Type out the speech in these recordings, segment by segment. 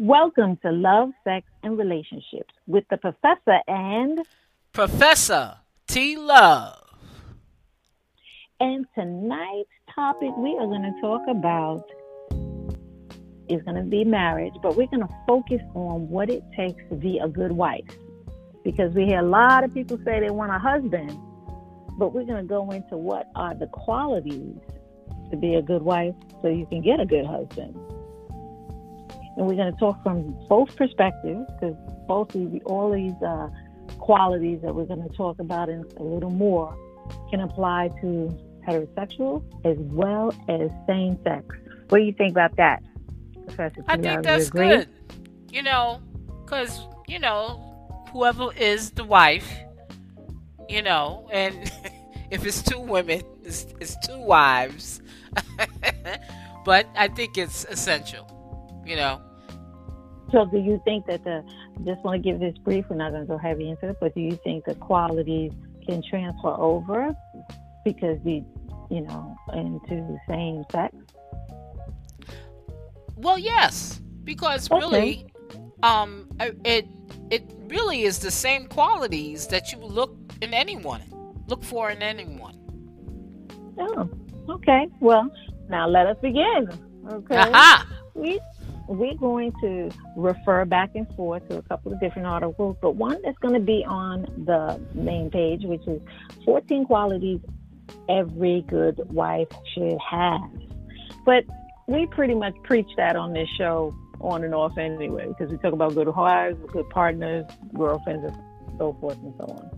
Welcome to Love, Sex, and Relationships with the Professor and Professor T Love. And tonight's topic we are going to talk about is going to be marriage, but we're going to focus on what it takes to be a good wife. Because we hear a lot of people say they want a husband, but we're going to go into what are the qualities to be a good wife so you can get a good husband. And we're going to talk from both perspectives because both of all these uh, qualities that we're going to talk about in a little more can apply to heterosexual as well as same sex. What do you think about that, Professor? I think that's good. You know, because, you know, whoever is the wife, you know, and if it's two women, it's, it's two wives. but I think it's essential, you know. So, do you think that the just want to give this brief? We're not going to go heavy into it, but do you think the qualities can transfer over because the you know into same sex? Well, yes, because okay. really, um, it it really is the same qualities that you look in anyone, look for in anyone. Oh, okay. Well, now let us begin. Okay. Aha! We we're going to refer back and forth to a couple of different articles, but one that's going to be on the main page, which is 14 qualities every good wife should have. But we pretty much preach that on this show on and off anyway, because we talk about good wives, good partners, girlfriends, and so forth and so on.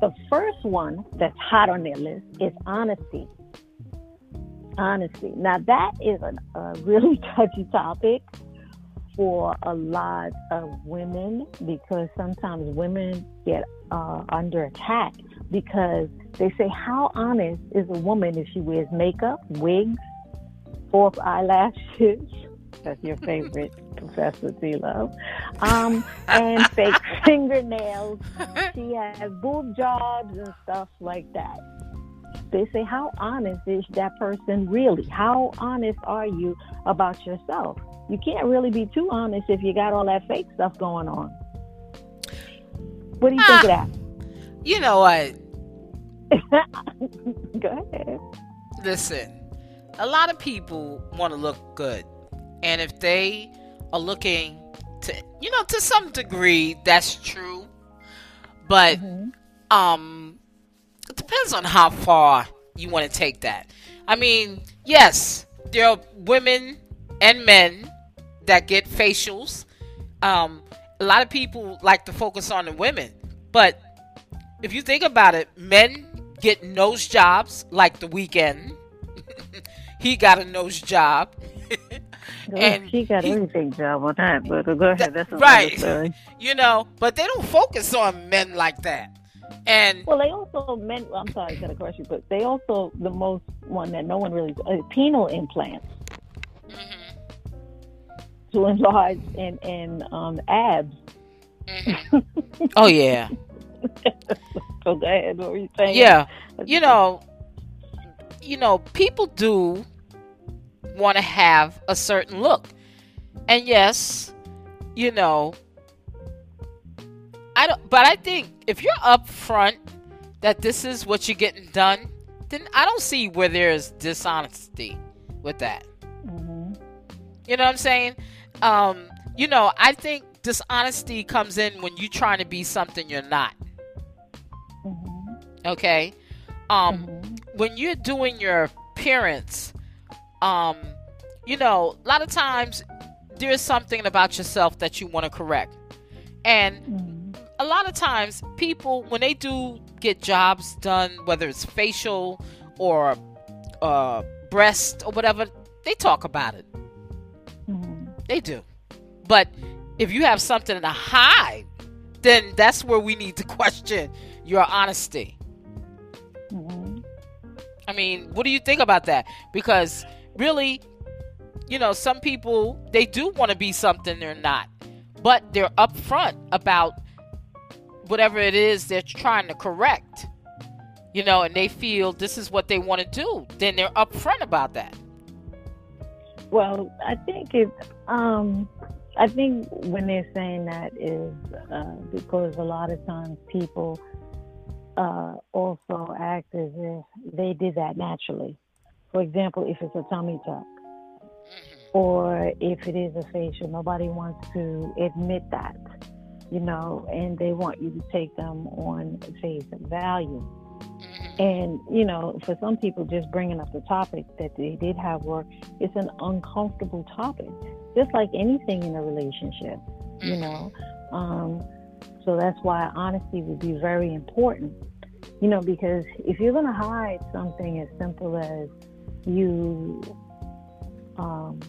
The first one that's hot on their list is honesty. Honesty. Now, that is a, a really touchy topic for a lot of women because sometimes women get uh, under attack because they say, How honest is a woman if she wears makeup, wigs, false eyelashes? That's your favorite, Professor T Love. Um, and fake fingernails. She has boob jobs and stuff like that they say, How honest is that person really? How honest are you about yourself? You can't really be too honest if you got all that fake stuff going on. What do you think of that? You know what? Go ahead. Listen, a lot of people want to look good. And if they are looking to, you know, to some degree, that's true. But, mm-hmm. um, depends on how far you want to take that. I mean, yes, there are women and men that get facials. Um, a lot of people like to focus on the women, but if you think about it, men get nose jobs like the weekend. he got a nose job. and she got he, everything job on that, but go ahead. That's right. You know, but they don't focus on men like that. And well, they also men. I'm sorry, I got to question, but they also the most one that no one really uh, penile implants mm-hmm. to enlarge in in um, abs. Mm-hmm. oh yeah. so go ahead. What were you saying? Yeah, you know, you know, people do want to have a certain look, and yes, you know, I don't, but I think if you're upfront that this is what you're getting done, then I don't see where there's dishonesty with that. Mm-hmm. You know what I'm saying? Um, you know, I think dishonesty comes in when you're trying to be something you're not. Mm-hmm. Okay. Um, mm-hmm. when you're doing your appearance, um, you know, a lot of times there's something about yourself that you want to correct, and mm-hmm a lot of times people when they do get jobs done whether it's facial or uh, breast or whatever they talk about it mm-hmm. they do but if you have something to hide then that's where we need to question your honesty mm-hmm. i mean what do you think about that because really you know some people they do want to be something they're not but they're upfront about whatever it is they're trying to correct, you know, and they feel this is what they want to do, then they're upfront about that. Well, I think it. Um, I think when they're saying that is uh, because a lot of times people uh, also act as if they did that naturally. For example, if it's a tummy tuck mm-hmm. or if it is a facial, nobody wants to admit that, you know, and they want you to take them on face value. Mm-hmm. And, you know, for some people, just bringing up the topic that they did have work, it's an uncomfortable topic just like anything in a relationship, you mm-hmm. know. Um, so that's why honesty would be very important, you know, because if you're going to hide something as simple as you um,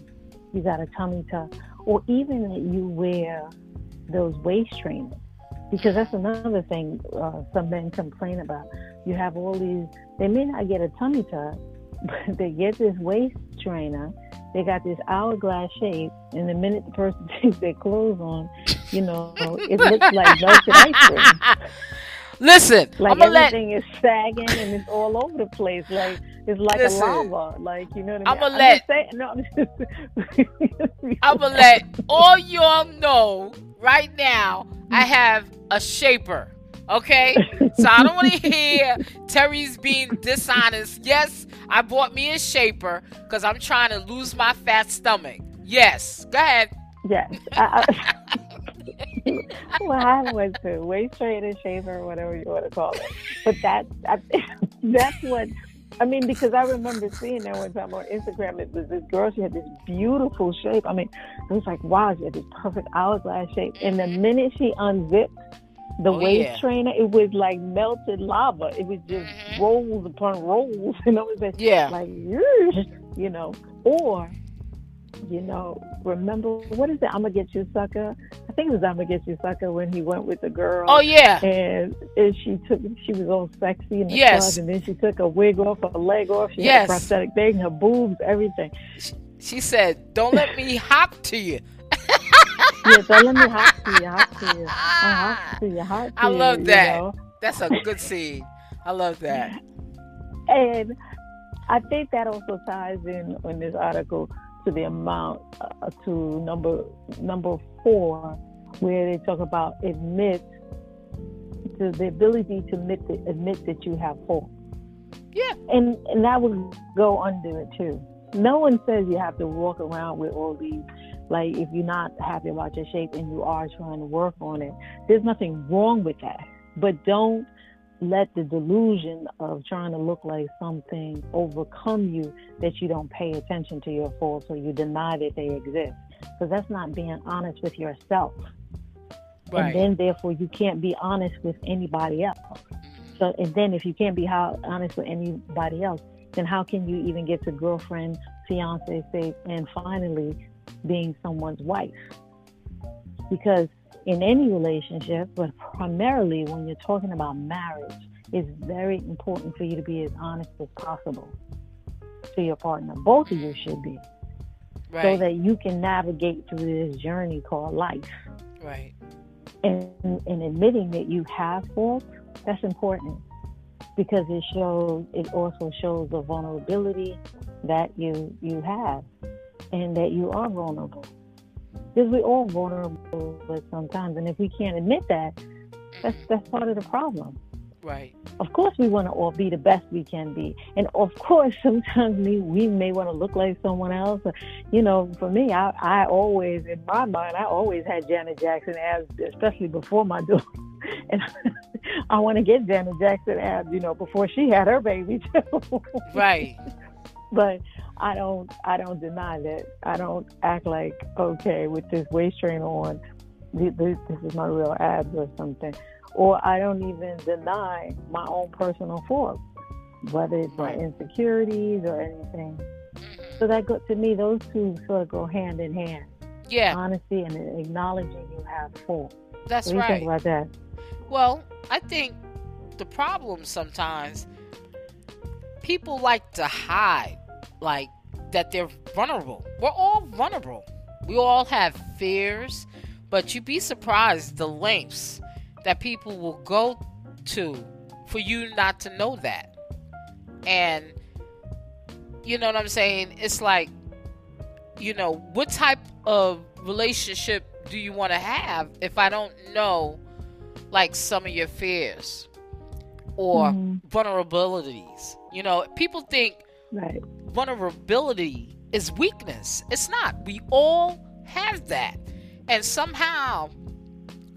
you got a tummy tuck, or even that you wear those waist trainers, because that's another thing uh, some men complain about. You have all these, they may not get a tummy tuck, but they get this waist trainer they got this hourglass shape, and the minute the person takes their clothes on, you know, it looks like melted ice cream. Listen, like everything let... is sagging and it's all over the place. Like it's like Listen, a lava. Like you know what I mean? I'm gonna let. Saying, no, I'm, just... I'm gonna let all y'all know right now. I have a shaper. Okay, so I don't want to hear Terry's being dishonest. Yes, I bought me a shaper because I'm trying to lose my fat stomach. Yes, go ahead. Yes. I, well, I was too. Waist trainer, shaper, whatever you want to call it. But that, I, that's what I mean, because I remember seeing that one time on Instagram. It was this girl. She had this beautiful shape. I mean, it was like, wow, she had this perfect hourglass shape. And the minute she unzipped the oh, waist yeah. trainer, it was like melted lava. It was just mm-hmm. rolls upon rolls, and I was like, yeah, like you know, or you know, remember what is it? I'm gonna get you, sucker. I think it was I'm gonna get you, sucker when he went with the girl. Oh yeah, and, and she took, she was all sexy in the yes. club, and then she took a wig off, her leg off, she yes. had a prosthetic thing, her boobs, everything. She, she said, "Don't let me hop to you." yeah, don't let me hot to you, hot to you, hot to you, hot to I love you, that. You know? That's a good scene. I love that. And I think that also ties in on this article to the amount uh, to number number four, where they talk about admit to the ability to admit to, admit that you have fault. Yeah, and and that would go under it too. No one says you have to walk around with all these like if you're not happy about your shape and you are trying to work on it, there's nothing wrong with that. But don't let the delusion of trying to look like something overcome you that you don't pay attention to your faults or you deny that they exist. Because that's not being honest with yourself. Right. And then therefore you can't be honest with anybody else. So and then if you can't be how, honest with anybody else, then how can you even get to girlfriend, fiance say, and finally being someone's wife. Because in any relationship, but primarily when you're talking about marriage, it's very important for you to be as honest as possible to your partner. Both of you should be. Right. So that you can navigate through this journey called life. Right. And, and admitting that you have faults, that's important because it shows it also shows the vulnerability that you you have and that you are vulnerable. Because we're all vulnerable but sometimes, and if we can't admit that, that's mm. that's part of the problem. Right. Of course, we want to all be the best we can be, and of course, sometimes we we may want to look like someone else. You know, for me, I I always in my mind, I always had Janet Jackson abs, especially before my daughter, and I want to get Janet Jackson abs, you know, before she had her baby too. Right. But I don't I don't deny that. I don't act like okay with this waist trainer on. This, this is my real abs or something, or I don't even deny my own personal faults, whether it's my insecurities or anything. Mm-hmm. So that go to me, those two sort of go hand in hand. Yeah, honesty and acknowledging you have fault. That's what right. Do you think about that? Well, I think the problem sometimes people like to hide like that they're vulnerable. We're all vulnerable. We all have fears, but you'd be surprised the lengths that people will go to for you not to know that. And you know what I'm saying? It's like, you know, what type of relationship do you want to have if I don't know like some of your fears or mm. vulnerabilities? You know, people think right. Vulnerability is weakness. It's not. We all have that. And somehow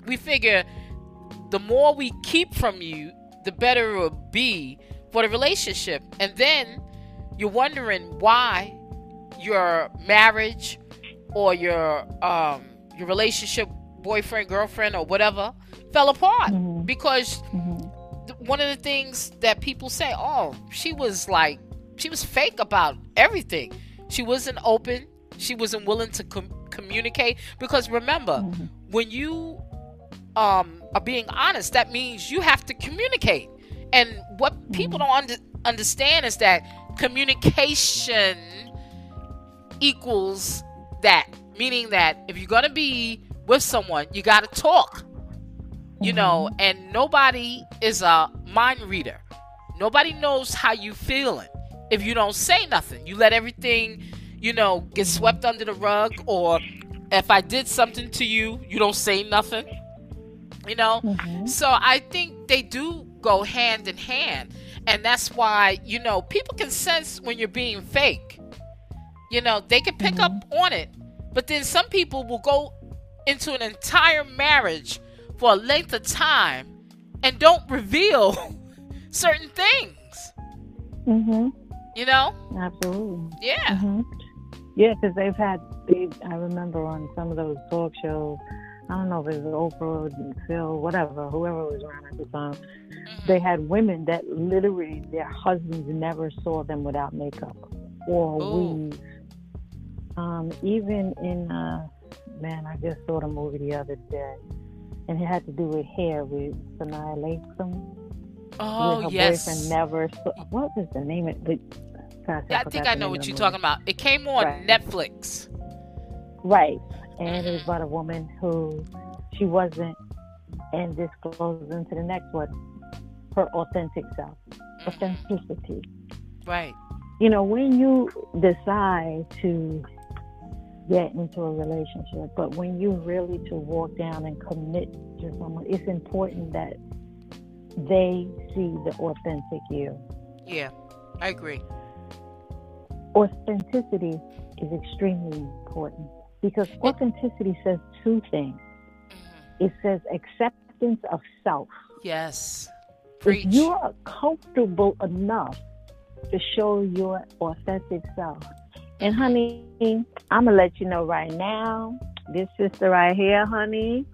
we figure the more we keep from you, the better it will be for the relationship. And then you're wondering why your marriage or your um, your relationship, boyfriend, girlfriend, or whatever, fell apart mm-hmm. because mm-hmm. one of the things that people say, oh, she was like, she was fake about everything. She wasn't open. She wasn't willing to com- communicate. Because remember, mm-hmm. when you um, are being honest, that means you have to communicate. And what people mm-hmm. don't under- understand is that communication equals that meaning that if you're gonna be with someone, you gotta talk. You mm-hmm. know, and nobody is a mind reader. Nobody knows how you feeling if you don't say nothing. You let everything, you know, get swept under the rug, or if I did something to you, you don't say nothing. You know, mm-hmm. so I think they do go hand in hand, and that's why you know people can sense when you're being fake. You know, they can pick mm-hmm. up on it but then some people will go into an entire marriage for a length of time and don't reveal certain things. Mhm. You know? Absolutely. Yeah. Mm-hmm. Yeah, because they've had. They, I remember on some of those talk shows. I don't know if it was Oprah, and Phil, whatever, whoever was around at the time. Mm-hmm. They had women that literally their husbands never saw them without makeup or Ooh. weave um, even in, uh, man, I just saw the movie the other day, and it had to do with hair with Sanaa Lathan. Oh, her yes. boyfriend never saw, what was the name of it? I, think I know what you're talking about. It came on right. Netflix. Right. And it was about a woman who she wasn't, and this goes into the next one, her authentic self, mm-hmm. authenticity. Right. You know, when you decide to get into a relationship. But when you really to walk down and commit to someone, it's important that they see the authentic you. Yeah, I agree. Authenticity is extremely important because authenticity says two things. Mm-hmm. It says acceptance of self. Yes. Preach. If you're comfortable enough to show your authentic self, and honey, I'm gonna let you know right now. This sister right here, honey,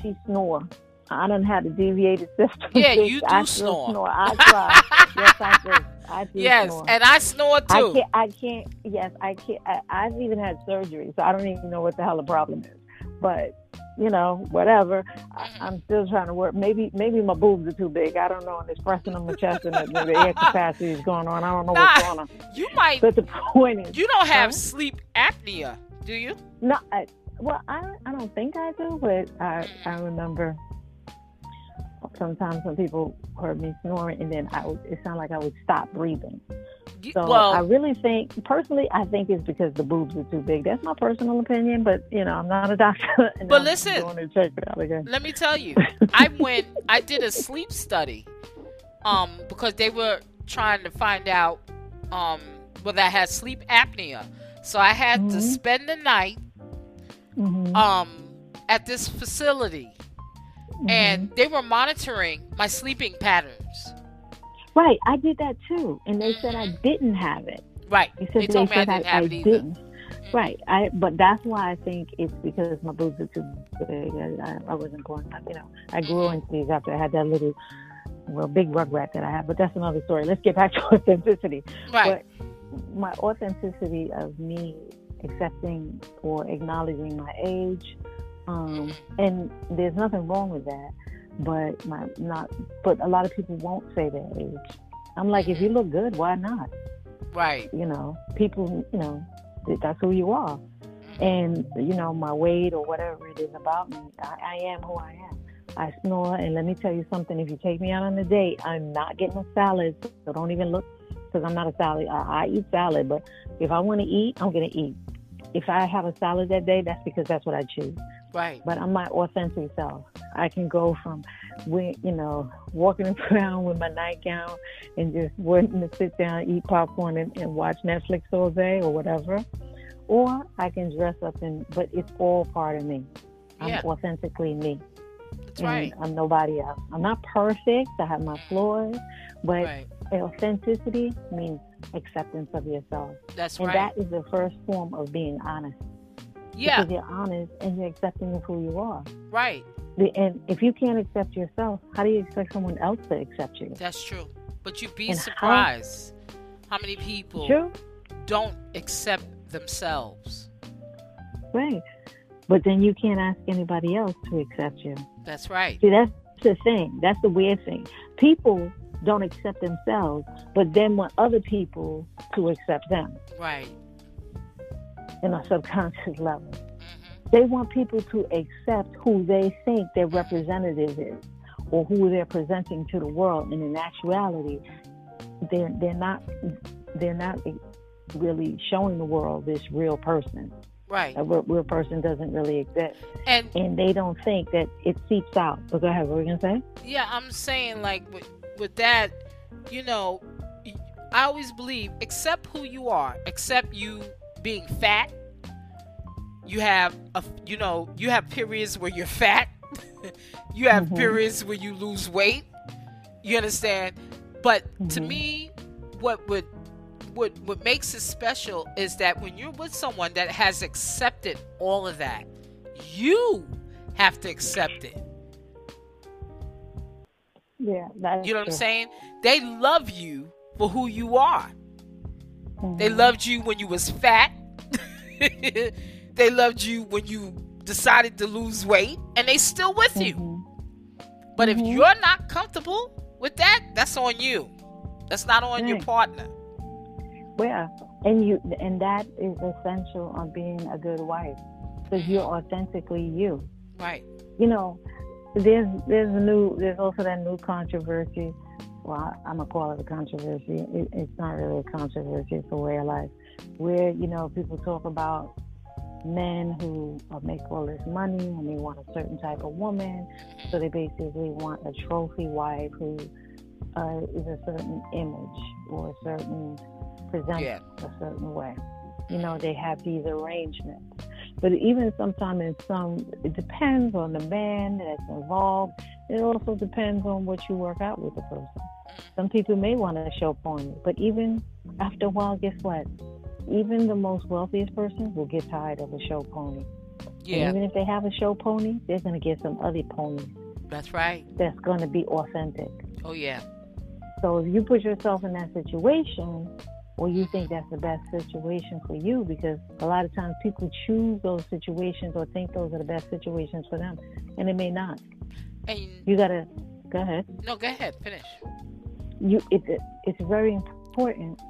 she snore. I don't have the deviated septum. Yeah, you do I snore. snore. I try. yes, I do. I do yes, snore. and I snore too. I can't. I can't. Yes, I can't. I, I've even had surgery, so I don't even know what the hell the problem is. But you know, whatever. I, mm-hmm. am still trying to work. Maybe maybe my boobs are too big. I don't know. And it's pressing on my chest and the, the air capacity is going on. I don't know nah, what's going on. You might. But the point is, you don't have huh? sleep apnea, do you? No. I, well, I I don't think I do, but I I mm. remember sometimes when people heard me snoring, and then I would, it sounded like I would stop breathing. So well, I really think, personally, I think it's because the boobs are too big. That's my personal opinion, but you know, I'm not a doctor. but I'm listen, let me tell you, I went, I did a sleep study, um, because they were trying to find out, um, whether I had sleep apnea. So I had mm-hmm. to spend the night, mm-hmm. um, at this facility, mm-hmm. and they were monitoring my sleeping patterns. Right, I did that too, and they said I didn't have it. Right, they said they, told me I didn't have I, it either. Didn't. Right, I but that's why I think it's because my boobs are too big. I, I wasn't born, you know. I grew mm-hmm. into these after I had that little, well, big rugrat that I had. But that's another story. Let's get back to authenticity. Right. But my authenticity of me accepting or acknowledging my age, um, mm-hmm. and there's nothing wrong with that but my not but a lot of people won't say their age. I'm like if you look good why not? Right. You know people you know that's who you are. And you know my weight or whatever it is about me I, I am who i am. I snore and let me tell you something if you take me out on a date i'm not getting a salad so don't even look because i'm not a salad I, I eat salad but if i want to eat i'm going to eat. If I have a salad that day, that's because that's what I choose. Right. But I'm my authentic self. I can go from, you know, walking around with my nightgown and just wanting to sit down, eat popcorn, and, and watch Netflix all day or whatever, or I can dress up and. But it's all part of me. I'm Yeah. authentically me. That's and right. I'm nobody else. I'm not perfect. I have my mm. flaws, but Right. authenticity means acceptance of yourself. That's And right. that is the first form of being honest. Yeah. Because you're honest and you're accepting of who you are. Right. The- And if you can't accept yourself, how do you expect someone else to accept you? That's true. But you'd be And how- surprised how many people True. don't accept themselves. Right. But then you can't ask anybody else to accept you. That's right. See, that's the thing. That's the weird thing. People don't accept themselves, but then want other people to accept them Right. In a subconscious level. hmm They want people to accept who they think their representative is or who they're presenting to the world. And in actuality, they're, they're not they're not really showing the world this real person. Right. A real, real person doesn't really exist. And And they don't think that it seeps out. So go ahead, what were you going to say? yeah, I'm saying like with with that, you know, I always believe accept who you are. Accept you being fat. You have a, you know, you have periods where you're fat. you have Mhm. periods where you lose weight. You understand? But to Mhm. me, what would what what makes it special is that when you're with someone that has accepted all of that, you have to accept it. Yeah, You know what I'm saying? They love you for who you are. They loved you when you was fat. they loved you when you decided to lose weight, and they still with you. Mhm. But if Mhm. you're not comfortable with that, that's on you. That's not on your partner. Yeah, and you and that is essential on being a good wife because you're authentically you. Right. You know, there's there's a new there's also that new controversy. Well, I'm gonna call it a controversy. It, it's not really a controversy; it's a way of life. Where you know people talk about men who uh, make all this money and they want a certain type of woman, so they basically want a trophy wife who uh, is a certain image or a certain presents Yeah. a certain way. You know, they have these arrangements. But even sometimes in some, it depends on the man that's involved. It also depends on what you work out with the person. Some people may want to show pony, but even after a while, guess what? Even the most wealthiest person will get tired of a show pony. And Yeah, even if they have a show pony, they're going to get some other ponies that's right. that's going to be authentic. Oh yeah. So if you put yourself in that situation, well, you think that's the best situation for you because a lot of times people choose those situations or think those are the best situations for them, and it may not. And You gotta go ahead. no, go ahead, finish. You it, it's very important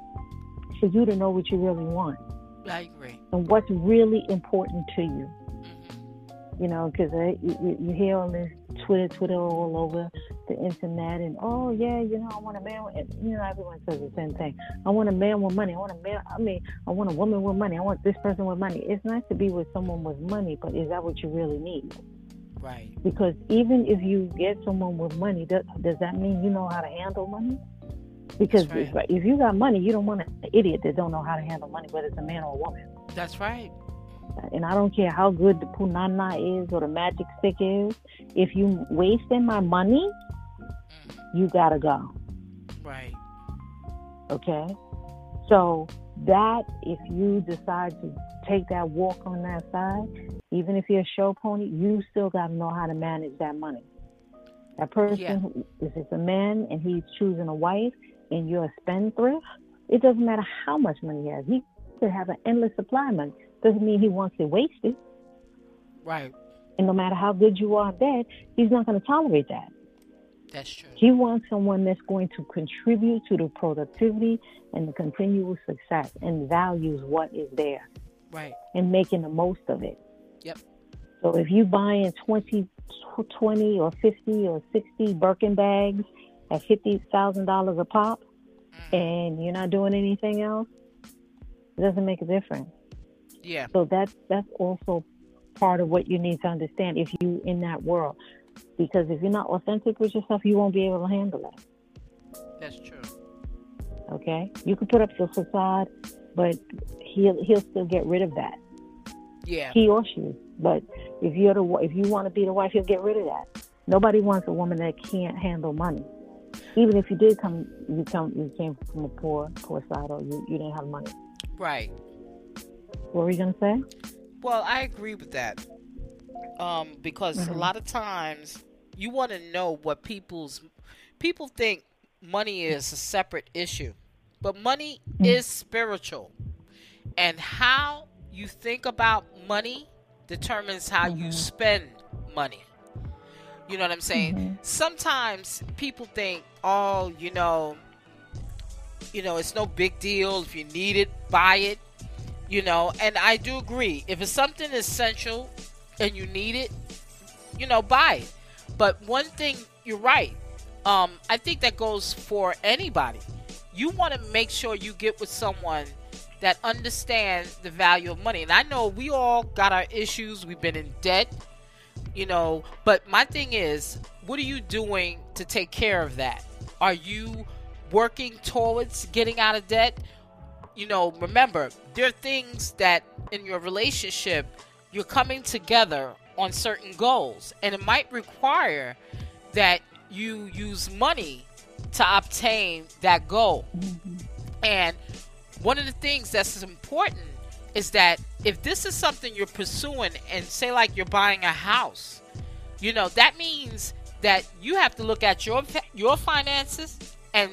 for you to know what you really want I agree. and what's really important to you. hmm You know, because you, you- you hear on this Twitter, Twitter all over the internet, and oh yeah, you know, I want a man. With, and, you know, everyone says the same thing. I want a man with money. I want a man. I mean, I want a woman with money. I want this person with money. It's nice to be with someone with money, but is that what you really need? Right. Because even if you get someone with money, does, does that mean you know how to handle money? Because right. if you got money, you don't want an idiot that don't know how to handle money, whether it's a man or a woman. That's right. And I don't care how good the punana is or the magic stick is. If you wasting my money, hmm you gotta go. Right. Okay. So that if you decide to take that walk on that side, even if you're a show pony, you still gotta know how to manage that money. That person, Yeah. who- if it's a man and he's choosing a wife and you're a spendthrift, it doesn't matter how much money he has. He could have an endless supply of money. Doesn't mean he wants it wasted. Right. And no matter how good you are in bed, he's not going to tolerate that. That's true. He wants someone that's going to contribute to the productivity and the continual success and values what is there Right. and making the most of it. Yep. So if you buying 20, 20 or 50 or 60 Birkin bags at $50,000 a pop Mhm. and you're not doing anything else, it doesn't make a difference. Yeah. So that's that's also part of what you need to understand if you in that world. Because if you're not authentic with yourself, you won't be able to handle it. That's true. Okay? You can put up your facade, but he'll he'll still get rid of that. Yeah. He or she. But if you're the if you want to be the wife, he'll get rid of that. Nobody wants a woman that can't handle money. Even if you did come, you come, you came from a poor, poor side, or you, you didn't have money. Right. What were you gonna say? Well, I agree with that. Um, because mm-hmm. a lot of times you want to know what people's people think money is a separate issue, but money mm-hmm. is spiritual, and how you think about money determines how mm-hmm. you spend money. You know what I'm saying? Mm-hmm. Sometimes people think, oh, you know, you know, it's no big deal. If you need it, buy it. You know, and I do agree. If it's something essential and you need it, you know, buy it. But one thing, you're right. Um, I think that goes for anybody. You want to make sure you get with someone that understands the value of money. And I know we all got our issues. We've been in debt you know but my thing is what are you doing to take care of that are you working towards getting out of debt you know remember there are things that in your relationship you're coming together on certain goals and it might require that you use money to obtain that goal mm-hmm. and one of the things that's important is that if this is something you're pursuing and say like you're buying a house, you know, that means that you have to look at your your finances and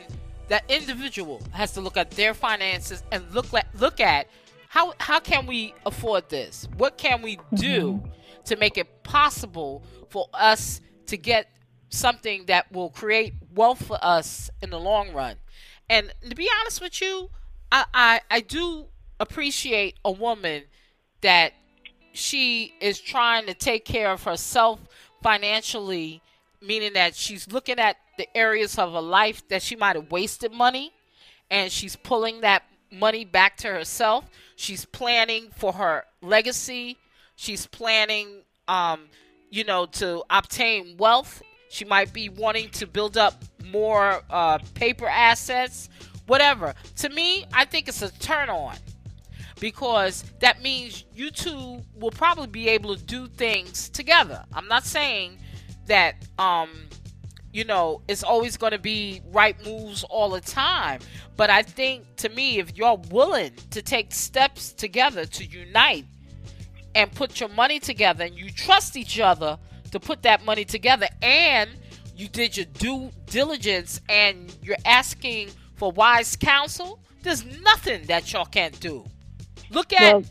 that individual has to look at their finances and look at look at how how can we afford this? What can we do mm-hmm. to make it possible for us to get something that will create wealth for us in the long run? And to be honest with you, I, I, I do appreciate a woman that she is trying to take care of herself financially, meaning that she's looking at the areas of her life that she might have wasted money and she's pulling that money back to herself. She's planning for her legacy. She's planning, um, you know, to obtain wealth. She might be wanting to build up more uh, paper assets, whatever. To me, I think it's a turn on because that means you two will probably be able to do things together. I'm not saying that um you know it's always going to be right moves all the time, but I think to me if you're willing to take steps together to unite and put your money together and you trust each other to put that money together and you did your due diligence and you're asking for wise counsel, there's nothing that y'all can't do. Look at um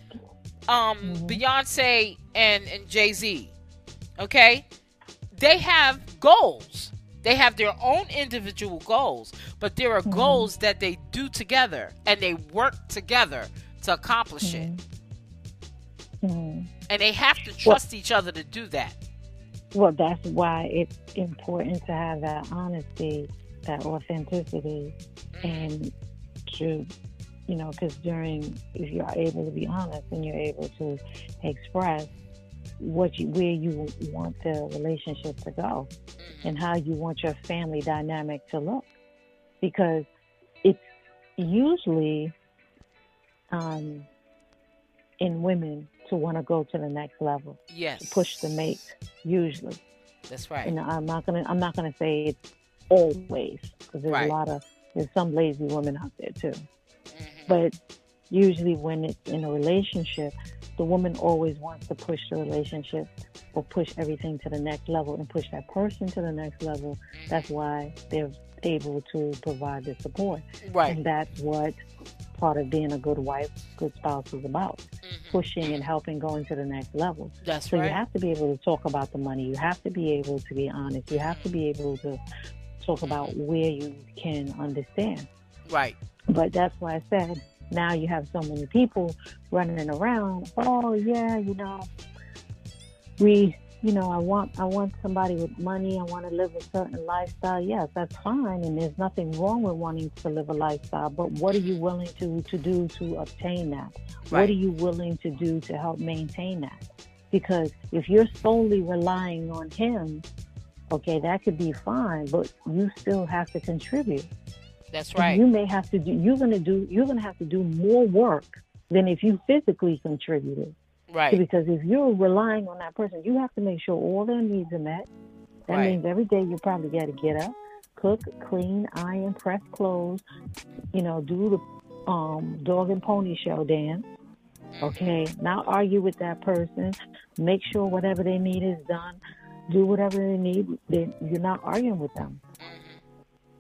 mm-hmm. Beyonce and and Jay Z. Okay, they have goals. They have their own individual goals, but there are mm-hmm. goals that they do together and they work together to accomplish mm-hmm. it. Mm-hmm. And they have to trust well, each other to do that. Well, that's why it's important to have that honesty, that authenticity, mm-hmm. and to you know, because during, if you're able to be honest and you're able to express what you, where you want the relationship to go mm-hmm. and how you want your family dynamic to look. Because it's usually um, in women to want to go to the next level. Yes. Push the mate, usually. That's right. And I'm not gonna I'm not gonna say it's always because there's right. a lot of there's some lazy women out there too. But usually, when it's in a relationship, the woman always wants to push the relationship or push everything to the next level and push that person to the next level. That's mm-hmm. why they're able to provide the support. Right. And that's what part of being a good wife, good spouse is about. Mm-hmm. Pushing and helping going to the next level. That's so right. you have to be able to talk about the money. You have to be able to be honest. You have to mm-hmm. be able to talk about mm-hmm. where you can understand. Right. But that's why I said now you have so many people running around. Oh yeah, you know, we you know, I want I want somebody with money. I want to live a certain lifestyle. Yes, that's fine, and there's nothing wrong with wanting to live a lifestyle. But what are you willing to to do to obtain that? Right. What are you willing to do to help maintain that? Because if you're solely relying on him, okay, that could be fine, but you still have to contribute. That's right. You may have to do. You're gonna do. You're gonna have to do more work than if you physically contributed. Right. Because if you're relying on that person, you have to make sure all their needs are met. That right. means every day you probably got to get up, cook, clean, iron, press clothes, you know, do the um, dog and pony show dance. Mm-hmm. Okay, not argue with that person. Make sure whatever they need is done. Do whatever they need. They, you're not arguing with them.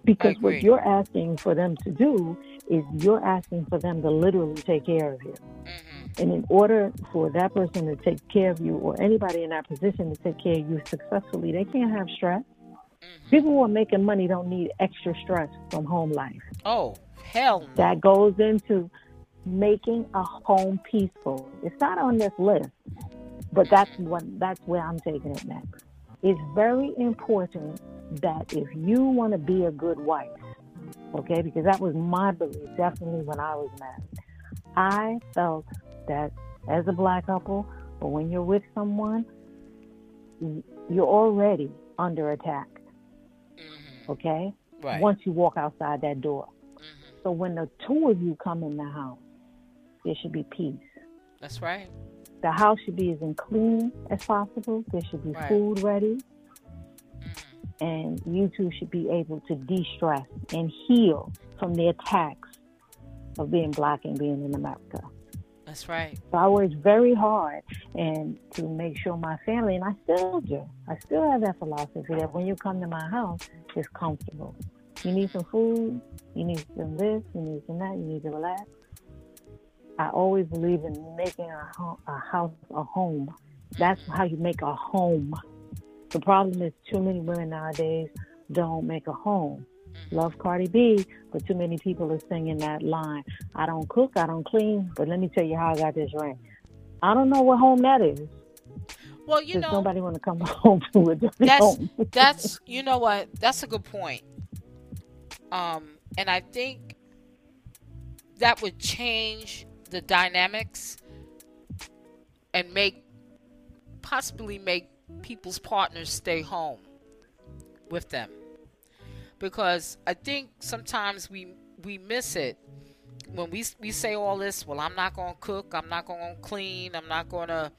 Because what you're asking for them to do is you're asking for them to literally take care of you. Mm-hmm. And in order for that person to take care of you or anybody in that position to take care of you successfully, they can't have stress. Mm-hmm. People who are making money don't need extra stress from home life. Oh, hell. No. That goes into making a home peaceful. It's not on this list, but that's mm-hmm. what that's where I'm taking it next. It's very important that if you want to be a good wife, okay, because that was my belief definitely when I was married. I felt that as a black couple or when you're with someone, you're already under attack. Mm-hmm. Okay? Right. Once you walk outside that door. Mm-hmm. So when the two of you come in the house, there should be peace. That's right. The house should be as clean as possible. There should be right. food ready. And you two should be able to de stress and heal from the attacks of being black and being in America. That's right. So I worked very hard and to make sure my family, and I still do, I still have that philosophy that when you come to my house, it's comfortable. You need some food, you need some this, you need some that, you need to relax. I always believe in making a, home, a house a home. That's how you make a home. The problem is too many women nowadays don't make a home. Love Cardi B, but too many people are singing that line. I don't cook, I don't clean, but let me tell you how I got this ring. I don't know what home that is. Well, you know, nobody want to come home to a dirty that's, home. that's you know what? That's a good point. Um, and I think that would change the dynamics and make possibly make people's partners stay home with them because I think sometimes we we miss it when we we say all this. Well, I'm not going to cook. I'm not going to clean. I'm not going to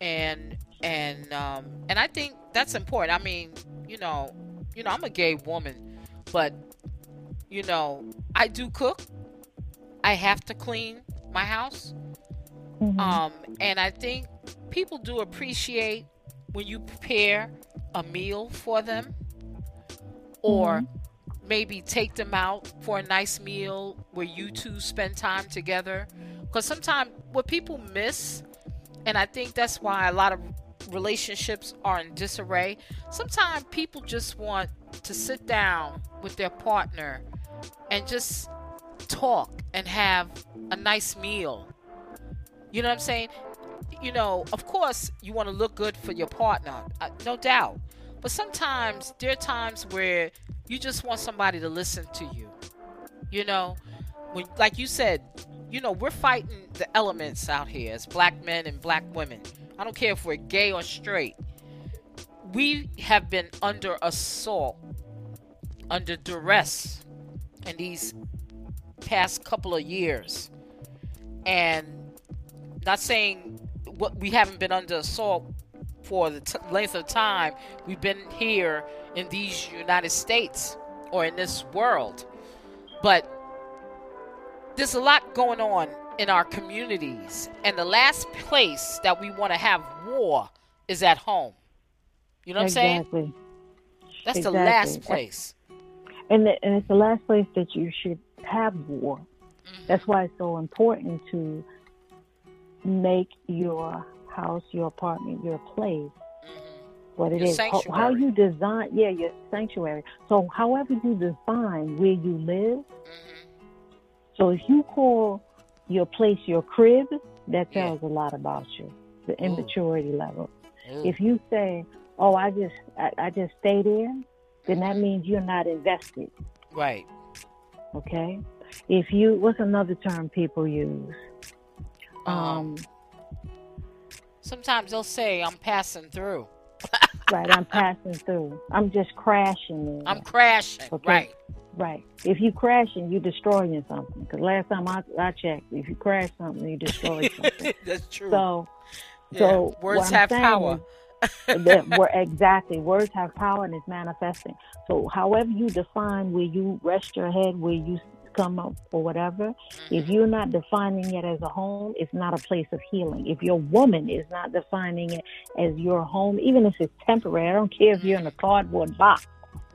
and and um, and I think that's important. I mean, you know, you know, I'm a gay woman, but you know, I do cook. I have to clean my house. Mm-hmm. Um, and I think people do appreciate when you prepare a meal for them or mm-hmm. maybe take them out for a nice meal where you two spend time together. Because sometimes what people miss, and I think that's why a lot of relationships are in disarray, sometimes people just want to sit down with their partner and just talk and have a nice meal. You know what I'm saying? You know, of course, you want to look good for your partner, uh, no doubt. But sometimes there are times where you just want somebody to listen to you. You know, when like you said, you know, we're fighting the elements out here as black men and black women. I don't care if we're gay or straight. We have been under assault, under duress in these past couple of years. And not saying what we haven't been under assault for the t- length of time we've been here in these United States or in this world. But there's a lot going on in our communities, and the last place that we want to have war is at home. You know what exactly. I'm saying? Exactly. That's exactly. the last place. And, the, and it's the last place that you should have war. Mm-hmm. That's why it's so important to make your house, your apartment, your place, mm-hmm. what it your is, how, how, you design, yeah, your sanctuary. So, however you define where you live. Mm-hmm. So, if you call your place your crib, that tells yeah. a lot about you, the immaturity Ooh. level. Ooh. If you say, "Oh, I just I, I just stay there," then that means you're not invested. Right. Okay. If you, what's another term people use? Um, Um, Sometimes they'll say, I'm passing through. right. I'm passing through. I'm just crashing. There. I'm crashing. Okay. Right. Right. If you crashing, you destroying something. Because last time I, I checked, if you crash something, you destroy something. That's true. so, Yeah. so words have power. that we're exactly words have power and it's manifesting. So, however you define where you rest your head, where you come up or whatever, if mm-hmm. you're not defining it as a home, it's not a place of healing. If your woman is not defining it as your home, even if it's temporary, I don't care if you're in a mm-hmm. cardboard box.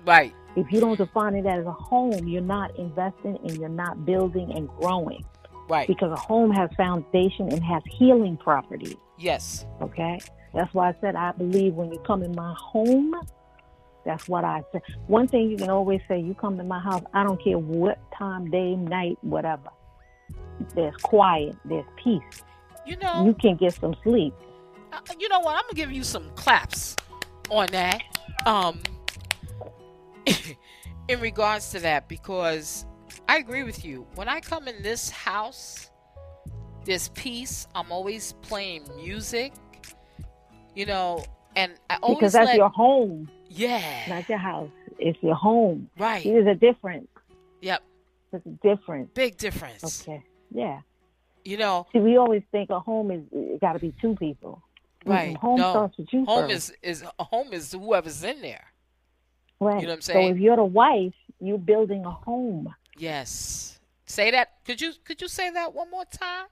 Right. If you don't define it as a home, you're not investing and you're not building and growing Right. because a home has foundation and has healing properties. Yes. Okay, that's why I said I believe when you come in my home, that's what I say. One thing you can always say: you come to my house, I don't care what time, day, night, whatever. There's quiet, there's peace. You know, You can get some sleep. uh, you know what? I'm gonna give you some claps on that. Um, in regards to that, because I agree with you. When I come in this house, this peace, I'm always playing music. You know, and I always because that's let, your home, yeah, not your house. It's your home. right. There's a difference. Yep, There's a difference. big difference. Okay. Yeah. You know, See, we always think a home is it got to be two people. Right. Home No. starts with you home first. is is home is whoever's in there. Right. You know what I'm saying? So if you're the wife, you're building a home. Yes. Say that. Could you could you say that one more time?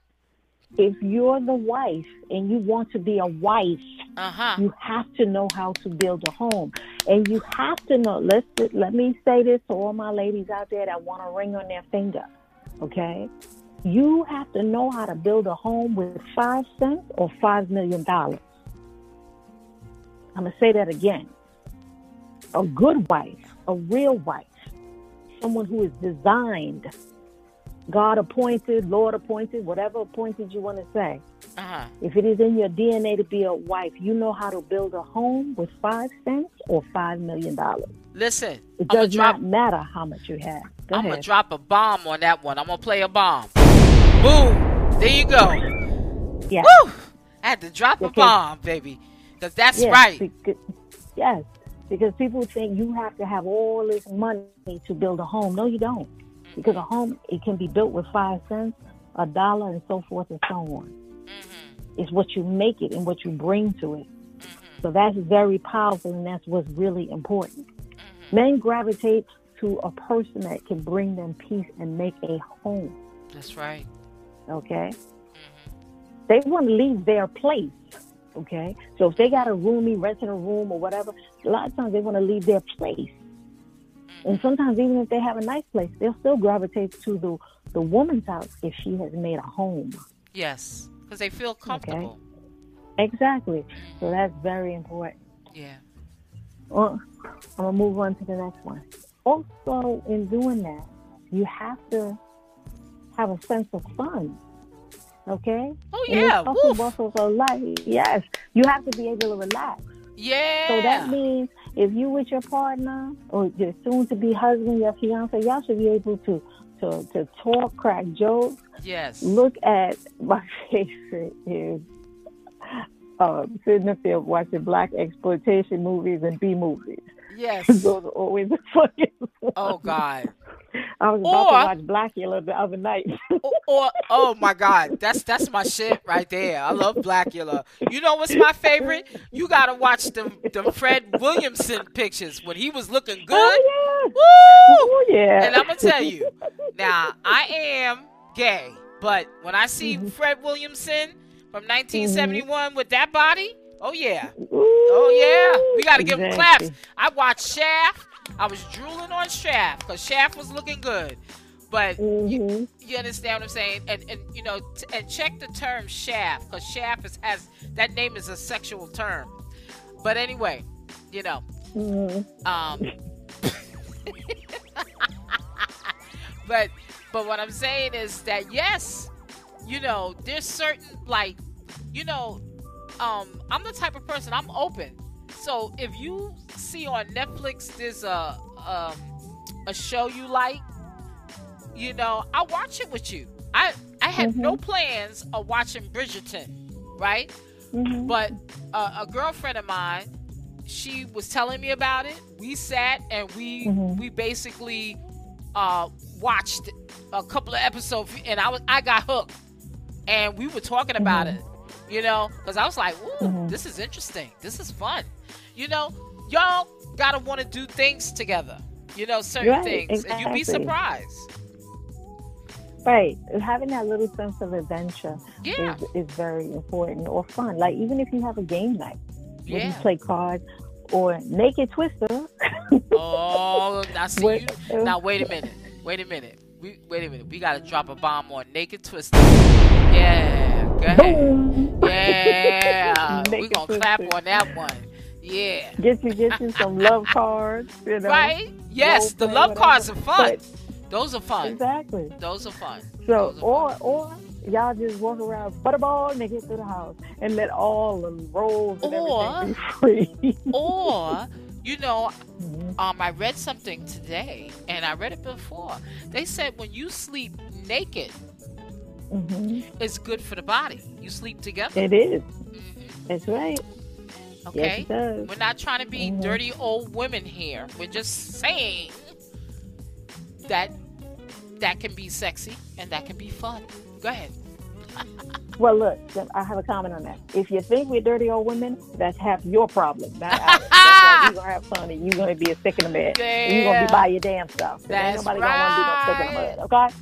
If you're the wife and you want to be a wife, Uh huh. you have to know how to build a home, and you have to know. Let's let me say this to all my ladies out there that want a ring on their finger. Okay, you have to know how to build a home with five cents or five million dollars. I'm gonna say that again. A good wife, a real wife, someone who is designed, God appointed, Lord appointed, whatever appointed you want to say. Uh huh. If it is in your DNA to be a wife, you know how to build a home with five cents or five million dollars. Listen. It does drop. not matter how much you have. Go I'm gonna drop a bomb on that one. I'm gonna play a bomb. Boom. There you go. yeah. Woo. I had to drop a bomb, baby. Cause that's yes, right. Because, yes, because people think you have to have all this money to build a home. No, you don't. Because a home it can be built with five cents, a dollar, and so forth and so on. hmm It's what you make it and what you bring to it. hmm So that's very powerful, and that's what's really important. hmm Men gravitate to a person that can bring them peace and make a home. That's right. Okay, they want to leave their place. Okay, so if they got a roomie, renting a room or whatever, a lot of times they want to leave their place. And sometimes even if they have a nice place, they'll still gravitate to the the woman's house if she has made a home. Yes. Because they feel comfortable. Exactly. So mm-hmm. that's very important. Yeah. Well, I'm gonna move on to the next one. Also, in doing that, you have to have a sense of fun. Okay? Oh yeah. this hustle Woof. bustle of life, yes, you have to be able to relax. Yeah. So that means if you with your partner or your soon to be husband, your fiance, y'all should be able to to to talk, crack jokes. yes. Look at my favorite is uh, sitting up there watching black exploitation movies and B movies. Yes. Those are always the funniest. Oh God. I was about Or- to watch Blacula the other night. or, or oh my god that's that's my shit right there i love blacula you know what's my favorite you gotta watch them them fred williamson pictures when he was looking good oh, Woo! yeah. Oh, yeah. and i'm gonna tell you now i am gay but when i see Mm-hmm. fred williamson from 1971 with that body oh yeah Ooh, oh yeah we gotta give him exactly. claps i watched shaft i was drooling on shaft because shaft was looking good but you, Mhm. you understand what I'm saying? And and you know, t- and check the term shaft because shaft is, has that name is a sexual term. But anyway, you know, Mhm. um, but but what I'm saying is that yes, you know, there's certain like, you know, um, I'm the type of person I'm open. So if you see on Netflix there's a um, a show you like, you know, I'll watch it with you. I I had mm-hmm. no plans of watching Bridgerton, right? Mm-hmm. But uh, a girlfriend of mine, she was telling me about it. We sat and we mm-hmm. we basically uh, watched a couple of episodes, and I was I got hooked, and we were talking about mm-hmm. it, you know, because I was like, "Ooh, mm-hmm. this is interesting. This is fun," you know. Y'all gotta want to do things together, you know, certain right, things, exactly. and you'd be surprised. Right, having that little sense of adventure yeah. is, is very important or fun. Like even if you have a game night, yeah. where you play cards or Naked Twister. oh, I see you. Now wait a minute. Wait a minute. We wait a minute. We gotta drop a bomb on Naked Twister. Yeah, go ahead. Yeah, we gonna clap on that one. Yeah. Get you get you some love cards. You know, right? Yes, the love cards are fun. But, Those are fun. Exactly. Those are fun. So are or fun. or y'all just walk around butterball and they get to the house and let all the rolls and or, everything be free. or you know, um, I read something today, and I read it before. They said when you sleep naked, mm-hmm. it's good for the body. You sleep together. It is. Mm-hmm. That's right. Okay. Yes, We're not trying to be mm-hmm. dirty old women here. We're just saying that that can be sexy and that can be fun. Go ahead. Well, look, I have a comment on that. If you think we're dirty old women, that's half your problem, not ours. you're gonna have fun and you're gonna be a stick in the mud. And you're gonna be by your damn stuff. That's ain't nobody right. gonna want to be no stick in the mud.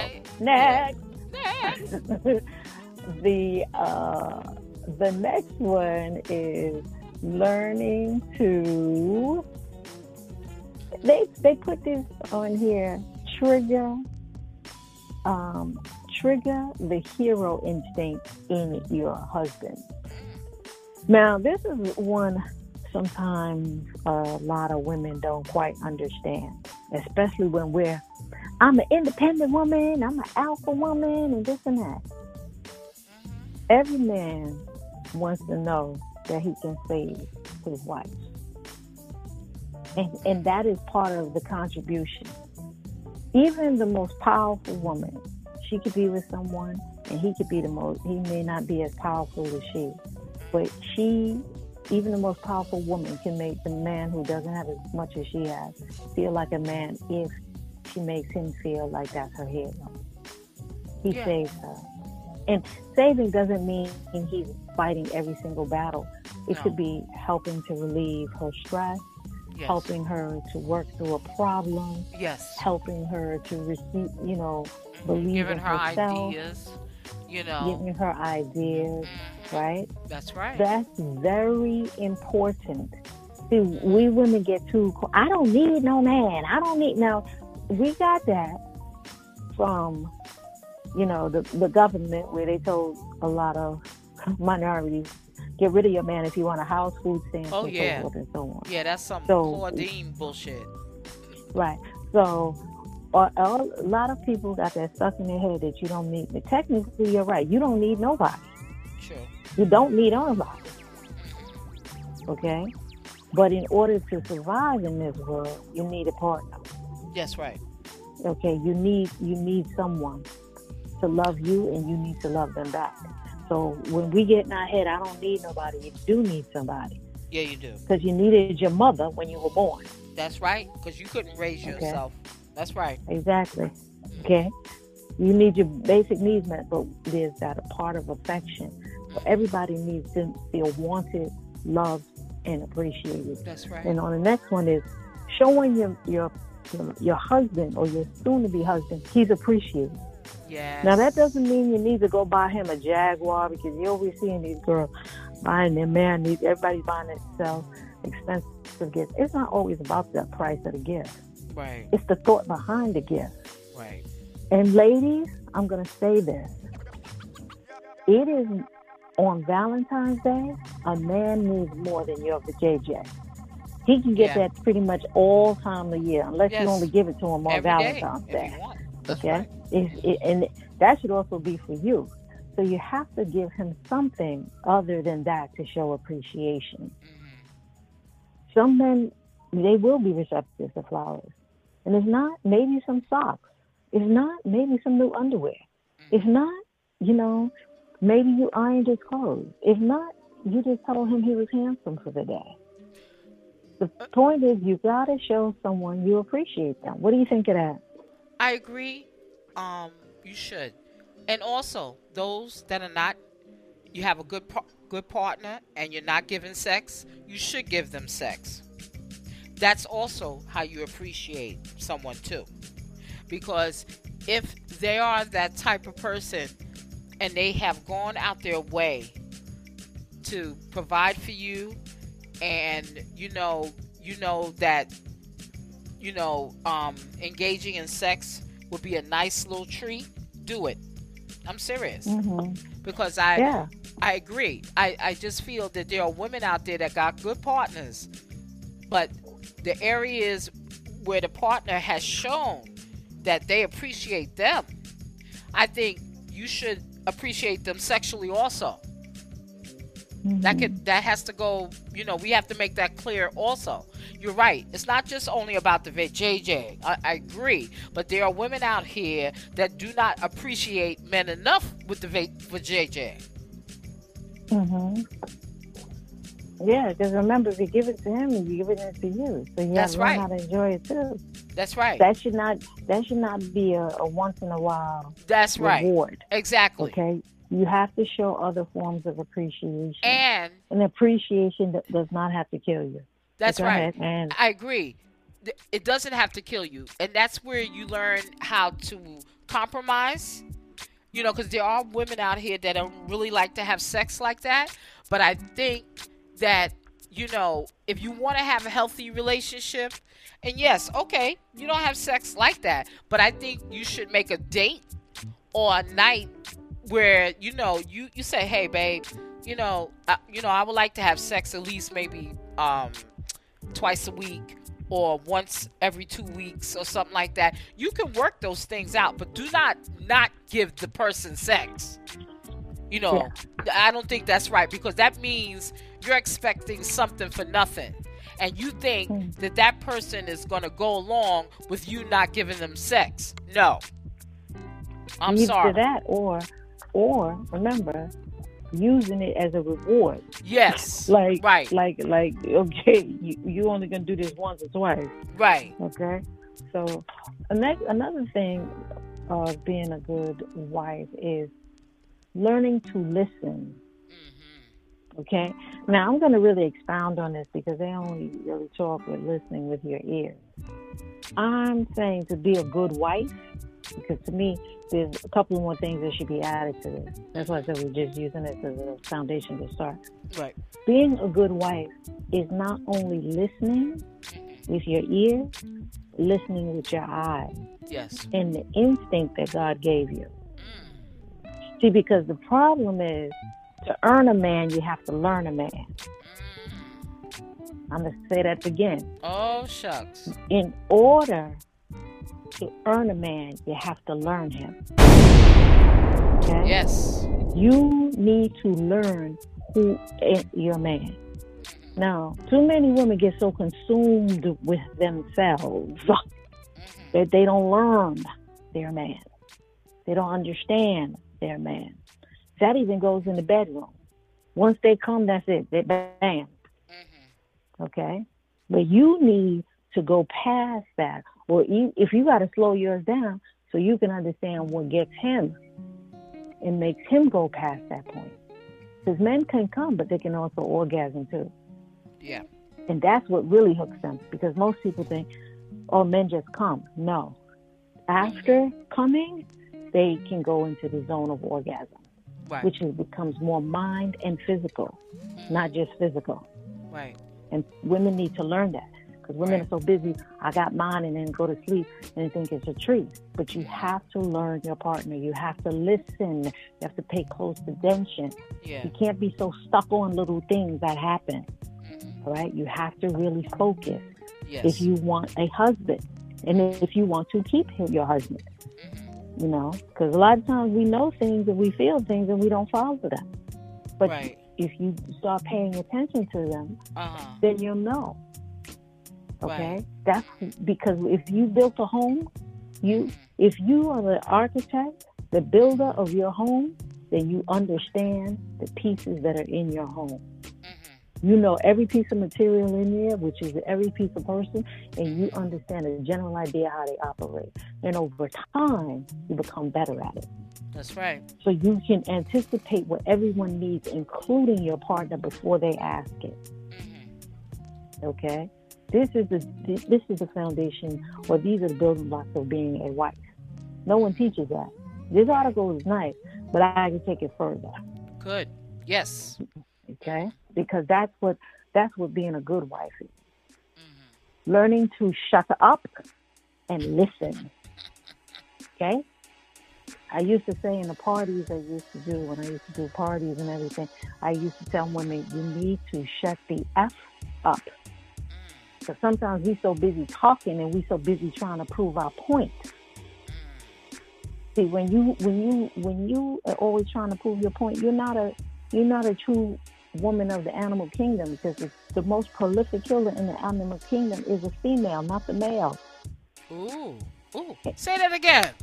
Okay. so next, next. the uh, the next one is learning to. They they put this on here. Trigger um, trigger the hero instinct in your husband. Now, this is one sometimes a lot of women don't quite understand, especially when we're, I'm an independent woman, I'm an alpha woman, and this and that. Mm-hmm. Every man wants to know that he can save his wife. And, and that is part of the contribution. Even the most powerful woman she could be with someone and he could be the most he may not be as powerful as she but she even the most powerful woman can make the man who doesn't have as much as she has feel like a man if she makes him feel like that's her hero he yeah. saves her and saving doesn't mean he's fighting every single battle it no. could be helping to relieve her stress Yes. helping her to work through a problem. Yes. Helping her to receive, you know, believe giving in her herself, ideas, you know, giving her ideas, mm-hmm. right? That's right. That's very important. See, we women get too. I don't need no man. I don't need now. We got that from, you know, the the government where they told a lot of minorities get rid of your man if you want a house, food stamps, oh, and yeah. so and so on. Yeah, that's some so, Claudine bullshit. Right. So or, a lot of people got that stuck in their head that you don't need. Technically, you're right. You don't need nobody. Sure. You don't need anybody. Mm-hmm. Okay. But in order to survive in this world, you need a partner. That's right. Okay. You need you need someone to love you, and you need to love them back. So when we get in our head, I don't need nobody. You do need somebody. Yeah, you do. Because you needed your mother when you were born. That's right. Because you couldn't raise okay. yourself. That's right. Exactly. Mm. Okay. You need your basic needs met, but there's that a part of affection. Mm. So everybody needs to feel wanted, loved, and appreciated. That's right. And on the next one is showing your your your husband or your soon-to-be husband he's appreciated. Yes. Now that doesn't mean you need to go buy him a Jaguar because you're always seeing these girls buying their man. Everybody's buying themselves expensive gifts. It's not always about the price of the gift. Right. It's the thought behind the gift. Right. And ladies, I'm going to say this. It is on Valentine's Day, a man needs more than your JJ. He can get yeah. that pretty much all time of year, unless yes. you only give it to him on Every Valentine's day, okay, right. it, and that should also be for you. So you have to give him something other than that to show appreciation. Mm-hmm. Some men, they will be receptive to flowers. And if not, maybe some socks. If not, maybe some new underwear. Mm-hmm. If not, you know, maybe you ironed his clothes. If not, you just told him he was handsome for the day. The point is, you got to show someone you appreciate them. What do you think of that? I agree. Um, you should and also those that are not you have a good good partner and you're not giving sex you should give them sex that's also how you appreciate someone too because if they are that type of person and they have gone out their way to provide for you and you know you know that you know um, engaging in sex would be a nice little treat do it I'm serious. Mm-hmm. Because I yeah. I agree. I, I just feel that there are women out there that got good partners, but the areas where the partner has shown that they appreciate them, I think you should appreciate them sexually also. Mm-hmm. That could that has to go. You know, we have to make that clear also. You're right. It's not just only about the JJ. I, I agree, but there are women out here that do not appreciate men enough with the for JJ. Mhm. Yeah, because remember, if you give it to him, you give it to you. So you That's have to right. learn how to enjoy it too. That's right. That should not that should not be a, a once in a while. That's reward. right. Exactly. Okay you have to show other forms of appreciation. And an appreciation that does not have to kill you. That's right. And I agree. It doesn't have to kill you. And that's where you learn how to compromise. You know, because there are women out here that don't really like to have sex like that. But I think that, you know, if you want to have a healthy relationship, and yes, okay, you don't have sex like that. But I think you should make a date or a night where you know you you say, "Hey, babe, you know, I, you know, I would like to have sex at least maybe um, twice a week." Or once every two weeks, or something like that. You can work those things out, but do not not give the person sex. You know, yeah. I don't think that's right because that means you're expecting something for nothing and you think mm. that that person is going to go along with you not giving them sex. No. I'm Either sorry. that or or remember using it as a reward. Yes. like right. like like okay, you you only gonna do this once or twice. Right. Okay. So next another thing of being a good wife is learning to listen. Mm-hmm. Okay. Now I'm going to really expound on this because they only really talk with listening with your ears. I'm saying to be a good wife, because to me, there's a couple more things that should be added to this. That's why I said we're just using this as a foundation to start. Right. Being a good wife is not only listening with your ear, listening with your eye. Yes. And the instinct that God gave you. Mm. See, because the problem is to earn a man, you have to learn a man. Mm. I'm going to say that again. Oh, shucks. In order to earn a man, you have to learn him. Okay? Yes. You need to learn who is your man. Now, too many women get so consumed with themselves that they don't learn their man. They don't understand their man. That even goes in the bedroom. Once they come, that's it. They bam. Mm-hmm. Okay? But you need to go past that or if you got to slow yours down so you can understand what gets him and makes him go past that point. Because men can come, but they can also orgasm too. Yeah. And that's what really hooks them because most people think, oh, men just come. No. After coming, they can go into the zone of orgasm, right. which is, becomes more mind and physical, not just physical. Right. And women need to learn that because women are so busy. I got mine and then go to sleep and think it's a treat. But you have to learn your partner. You have to listen. You have to pay close attention. Yeah. You can't be so stuck on little things that happen. Mm-hmm. All right. You have to really focus yes. if you want a husband and if you want to keep him your husband. Mm-hmm. You know, because a lot of times we know things and we feel things and we don't follow them. But right. if you start paying attention to them, Uh-huh. then you'll know. Okay, Right. that's because if you built a home, you if you are the architect, the builder of your home, then you understand the pieces that are in your home. Mhm. You know every piece of material in there, which is every piece of person, and you understand a general idea how they operate. And over time, you become better at it. That's right. So you can anticipate what everyone needs, including your partner, before they ask it. Mhm. Okay, this is the this is the foundation, or these are the building blocks of being a wife. No one teaches that. This article is nice, but I can take it further. Good. Yes. Okay, because that's what that's what being a good wife is. Mhm. Learning to shut up and listen. Okay. I used to say in the parties I used to do when I used to do parties and everything, I used to tell women you need to shut the f up. Because sometimes we so busy talking and we so busy trying to prove our point. See, when you when you when you are always trying to prove your point, you're not a you're not a true woman of the animal kingdom because the, the most prolific killer in the animal kingdom is a female, not the male. Ooh. Ooh. Say that again.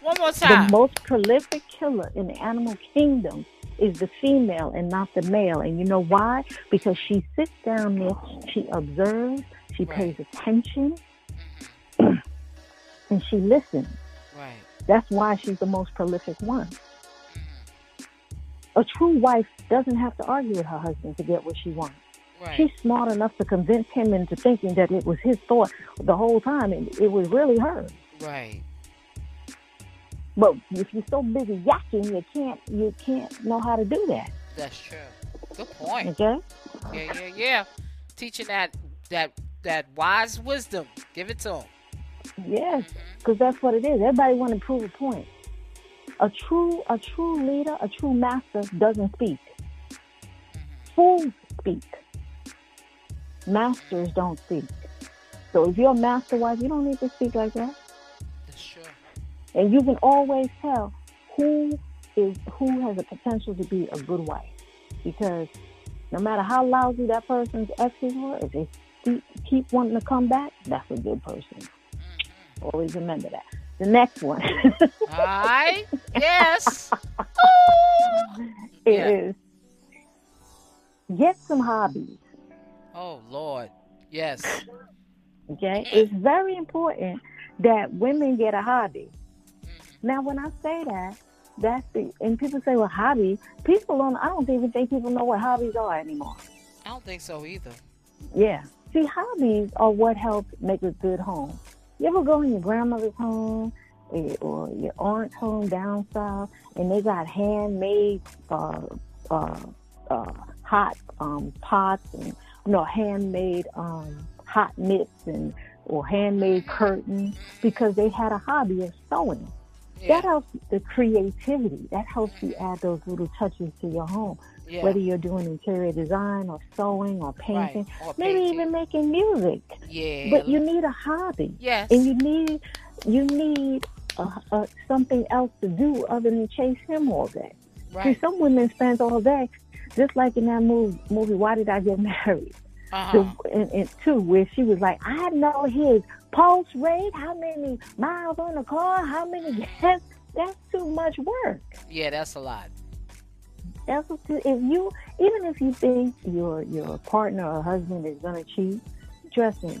One more time. The most prolific killer in the animal kingdom is the female and not the male. And you know why? Because she sits down there, she observes, she Right. pays attention, Mhm. and she listens. Right. That's why she's the most prolific one. Mhm. A true wife doesn't have to argue with her husband to get what she wants. Right. She's smart enough to convince him into thinking that it was his thought the whole time and it was really hers. Right. But if you're so busy yakking, you can't you can't know how to do that. That's true. Good point. Okay? Yeah, yeah, yeah. Teaching that that that wise wisdom. Give it to them. Yes, because that's what it is. Everybody want to prove a point. A true a true leader, a true master doesn't speak. Fools speak. Masters mm-hmm. don't speak. So if you're a master wife, you don't need to speak like that. True. And you can always tell who is who has the potential to be a good wife. Because no matter how lousy that person's exes were, if they keep, keep wanting to come back, that's a good person. Always remember that. The next one right. Yes. is get some hobbies. Oh Lord. Yes. Okay, it's very important that women get a hobby. Mm-hmm. Now, when I say that, that's the and people say, "Well, hobby." People don't. I don't even think people know what hobbies are anymore. I don't think so either. Yeah. See, hobbies are what help make a good home. You ever go in your grandmother's home eh, or your aunt's home down south, and they got handmade uh, uh, uh, hot um, pots and you know handmade um, hot mitts and or handmade curtains because they had a hobby of sewing. Yeah. That helps the creativity. That helps you add those little touches to your home yeah. whether you're doing interior design or sewing or painting, Right. Or maybe painting. even making music. Yeah. But you need a hobby, Yes. and you need you need uh, uh, something else to do other than chase him all day. See, some women spend all day, just like in that movie. Movie, Why Did I Get Married? Uh-huh. And, and two, where she was like, I know his pulse rate, how many miles on the car, how many gas. That's too much work. Yeah, that's a lot. That's what, if you even if you think your your partner or husband is gonna cheat, trust me.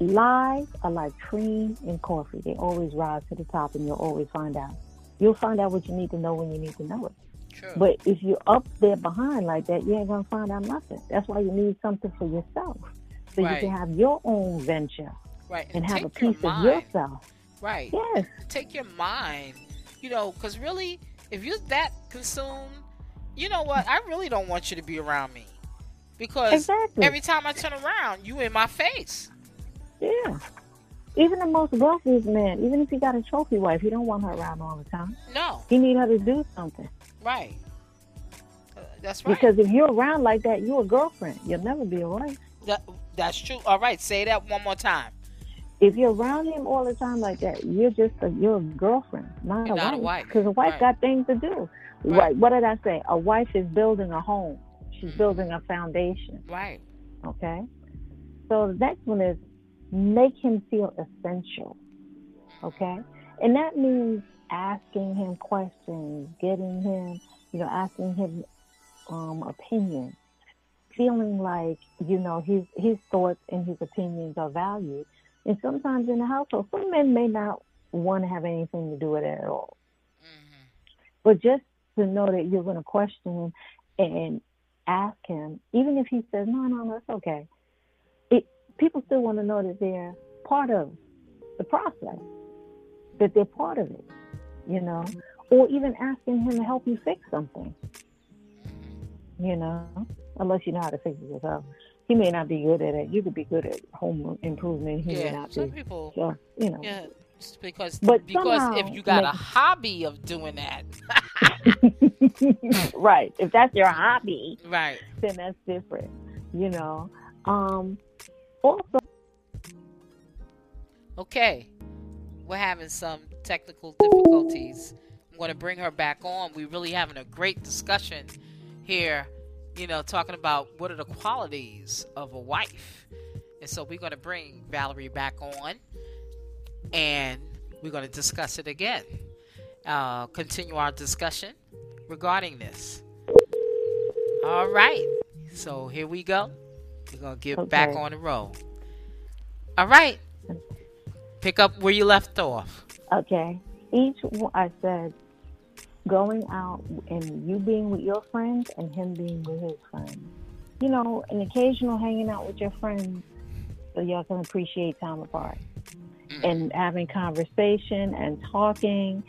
Lies are like cream and coffee. They always rise to the top, and you'll always find out. You'll find out what you need to know when you need to know it. True. But if you're up there behind like that, you ain't gonna find out nothing. That's why you need something for yourself, so Right. you can have your own venture right. and have a take your piece of yourself. Right. Yes, Take your mind. You know, because really, if you're that consumed, you know what? I really don't want you to be around me. Because exactly. every time I turn around, you in my face. yeah. Even the most wealthiest man, even if he got a trophy wife, he don't want her around all the time. No. He need her to do something. Right. Uh, that's right. Because if you're around like that, you're a girlfriend. You'll never be a wife. That, that's true. All right. Say that one more time. If you're around him all the time like that, you're just a, you're a girlfriend, not a not a wife. wife. Because a wife Right. got things to do. Right. Right. What did I say? A wife is building a home. She's building a foundation. Right. Okay. So the next one is make him feel essential. Okay. And that means asking him questions, getting him, you know, asking him um, opinions, feeling like, you know, his, his thoughts and his opinions are valued. And sometimes in the household, some men may not want to have anything to do with it at all. hmm But just to know that you're going to question him and ask him, even if he says, no, no, no, it's okay. It, people still want to know that they're part of the process, that they're part of it, you know, or even asking him to help you fix something, you know, unless you know how to fix it yourself. He may not be good at it. You could be good at home improvement. He may Yeah. not Some be. people. So, you know. Yeah. Because But because if you got a hobby of doing that, right. If that's your hobby, right? then that's different, you know. Um, also, Okay, we're having some technical difficulties. I'm going to bring her back on. We're really having a great discussion here, you know, talking about what are the qualities of a wife. And so we're going to bring Valerie back on and we're going to discuss it again. Uh, continue our discussion regarding this. All right. So here we go. We're going to get back on the roll. All right. Pick up where you left off. okay, each one, I said going out and you being with your friends and him being with his friends. You know, an occasional hanging out with your friends so y'all can appreciate time apart Mm. and having conversation and talking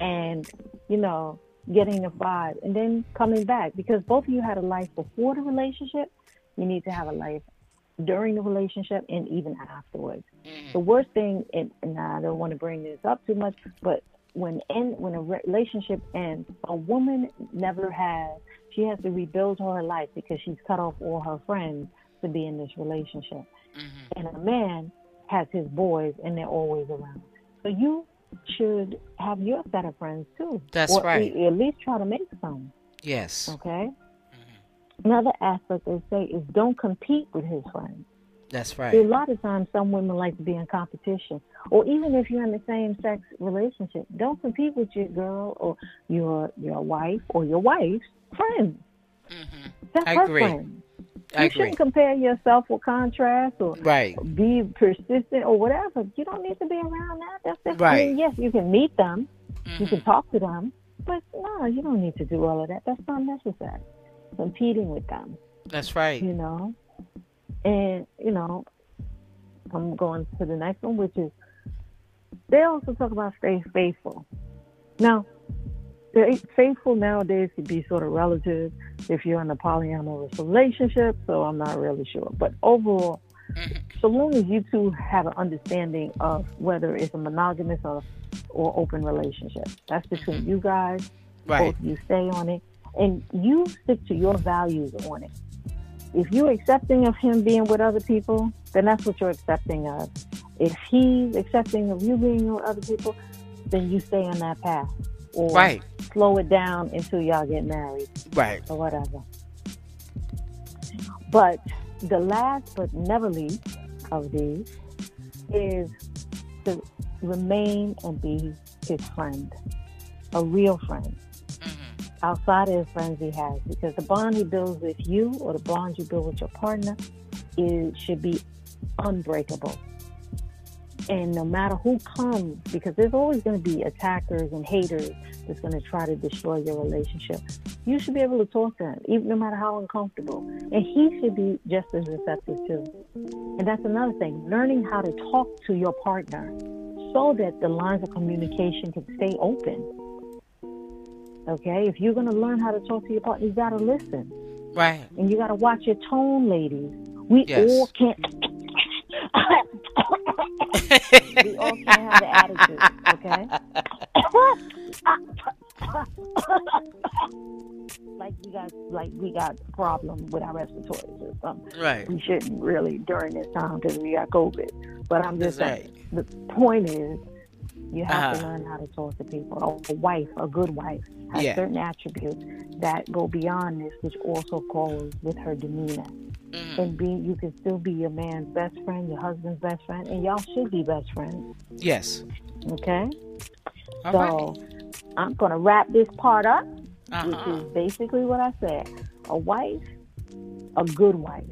and, you know, getting the vibe and then coming back because both of you had a life before the relationship. You need to have a life during the relationship and even afterwards. Mhm. The worst thing, and, and I don't want to bring this up too much, but when end, when a relationship ends, a woman never has. She has to rebuild her life because she's cut off all her friends to be in this relationship. Mhm. And a man has his boys, and they're always around. So you should have your set of friends too. That's or right. At least try to make some. Yes. Okay. Mhm. Another aspect they say is don't compete with his friends. That's See, a lot of times, some women like to be in competition, or even if you're in the same sex relationship, don't compete with your girl or your your wife or your wife's friends. Mhm. That's I her agree. friend. I you agree. shouldn't compare yourself with contrast or Right. be persistent or whatever. You don't need to be around that. That's. I Right. mean, yes, you can meet them, you can Mhm. talk to them, but no, you don't need to do all of that. That's not necessary. Competing with them That's right. you know. And, you know, I'm going to the next one, which is they also talk about stay faithful. Now, faithful nowadays could be sort of relative if you're in a polyamorous relationship, so I'm not really sure. But overall, Mhm. so long as you two have an understanding of whether it's a monogamous or, or open relationship, that's between you guys Right. both you stay on it and you stick to your values on it. If you're accepting of him being with other people, then that's what you're accepting of. If he's accepting of you being with other people, then you stay on that path. Or Right. slow it down until y'all get married Right. or whatever. But the last but never least of these is to remain and be his friend, a real friend Mhm. outside of the friends he has because the bond he builds with you or the bond you build with your partner is should be unbreakable and no matter who comes because there's always going to be attackers and haters that's going to try to destroy your relationship you should be able to talk to him even no matter how uncomfortable and he should be just as receptive too and that's another thing learning how to talk to your partner so that the lines of communication can stay open Okay, if you're gonna learn how to talk to your partner, you gotta listen, Right. and you gotta watch your tone, ladies. We Yes. all can't. we all can't have the attitude. Okay. like we got like we got a problem with our respiratory system. Right. We shouldn't really during this time because we got COVID. But I'm just That's saying the point is you have to Uh-huh. learn how to talk to people. A wife, a good wife, has Yeah. certain attributes that go beyond this, which also goes with her demeanor. Mhm. And be you can still be your man's best friend, your husband's best friend, and y'all should be best friends. Yes. Okay? All so right. I'm gonna wrap this part up, which Uh-huh. is basically what I said. A wife, a good wife,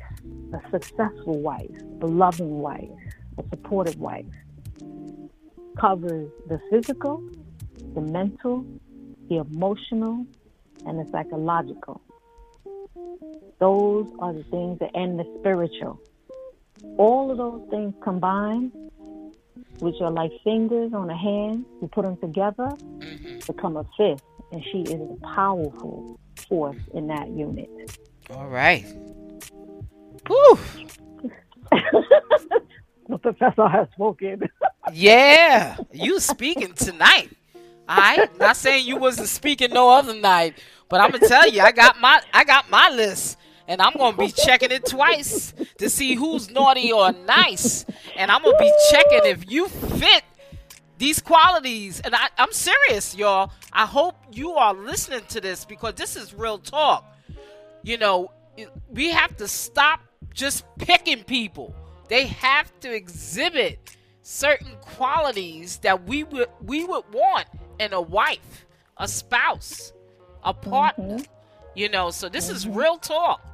a successful wife, a loving wife, a supportive wife covers the physical, the mental, the emotional, and the psychological. Those are the things that and the spiritual. All of those things combined, which are like fingers on a hand, you put them together, Mhm. become a fifth, and she is a powerful force in that unit. All right. Whew. the professor has spoken. Yeah, you speaking tonight. Right, not saying you wasn't speaking no other night, but I'm gonna tell you, I got my I got my list, and I'm gonna be checking it twice to see who's naughty or nice, and I'm gonna be checking if you fit these qualities. And I, I'm serious, y'all. I hope you are listening to this because this is real talk. You know, we have to stop just picking people. They have to exhibit certain qualities that we would we would want in a wife, a spouse, a partner. Mm-hmm. You know, so this is mm-hmm. real talk.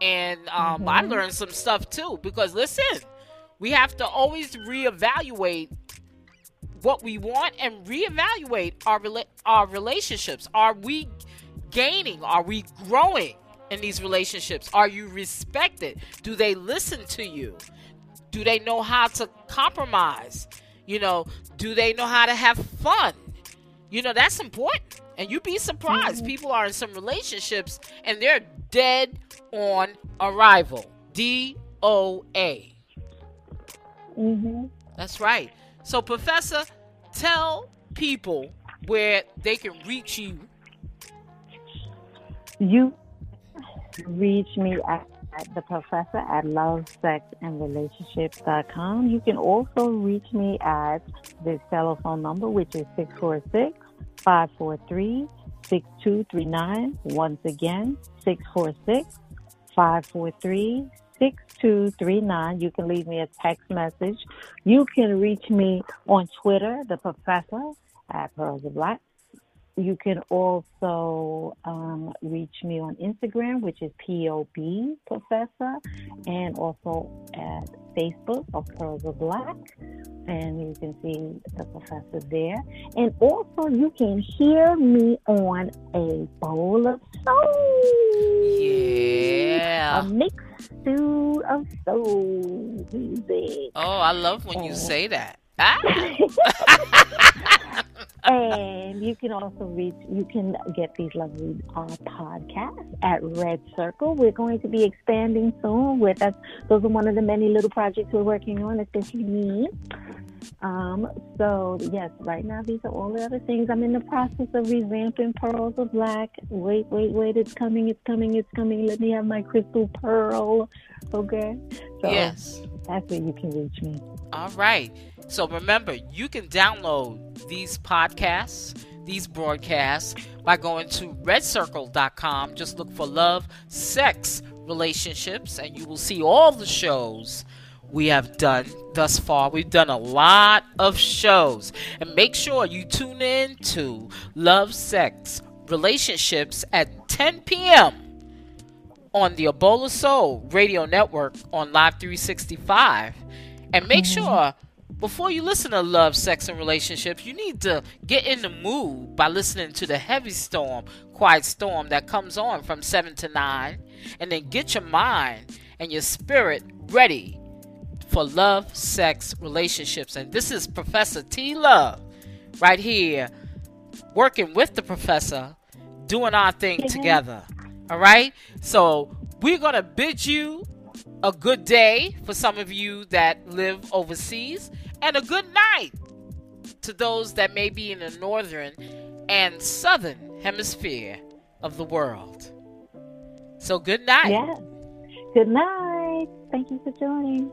And um, I mm-hmm. learned some stuff too because listen, we have to always reevaluate what we want and reevaluate our rela- our relationships. Are we gaining? Are we growing in these relationships? Are you respected? Do they listen to you? Do they know how to compromise? You know, do they know how to have fun? You know, that's important. And you'd be surprised. People are in some relationships and they're dead on arrival. D O A. Mm-hmm. That's right. So, Professor, tell people where they can reach you. You reach me at, the professor at lovesexandrelationships.com. You can also reach me at this telephone number, which is 646 543 6239. Once again, 646 543 6239. You can leave me a text message. You can reach me on Twitter, the professor at Pearls of Black. You can also um, reach me on Instagram, which is POB Professor, and also at Facebook of Pearls of Black. And you can see the professor there. And also, you can hear me on a bowl of soul. Yeah. A mixed stew of soul music. Oh, I love when you Oh. say that. Ah. and you can also reach you can get these lovely uh, podcasts at red circle. We're going to be expanding soon with us. Those are one of the many little projects we're working on especially me. Um, so yes right now these are all the other things. I'm in the process of revamping pearls of black. Wait wait wait. It's coming it's coming it's coming. Let me have my crystal pearl. Okay? So yes. that's where you can reach me All right. So remember, you can download these podcasts, these broadcasts, by going to redcircle.com. Just look for love, sex, relationships, and you will see all the shows we have done thus far. We've done a lot of shows. And make sure you tune in to Love, Sex, Relationships at 10 p.m. on the A Bowl of Soul Radio Network on Live 365. And make sure before you listen to Love, Sex, and Relationships, you need to get in the mood by listening to the Heavy Storm, Quiet Storm that comes on from 7 to 9. And then get your mind and your spirit ready for love, sex, relationships. And this is Professor T Love right here working with the professor, doing our thing Yeah. together. All right? So we're going to bid you a good day for some of you that live overseas, and a good night to those that may be in the northern and southern hemisphere of the world. So, good night. Yeah. Good night. Thank you for joining.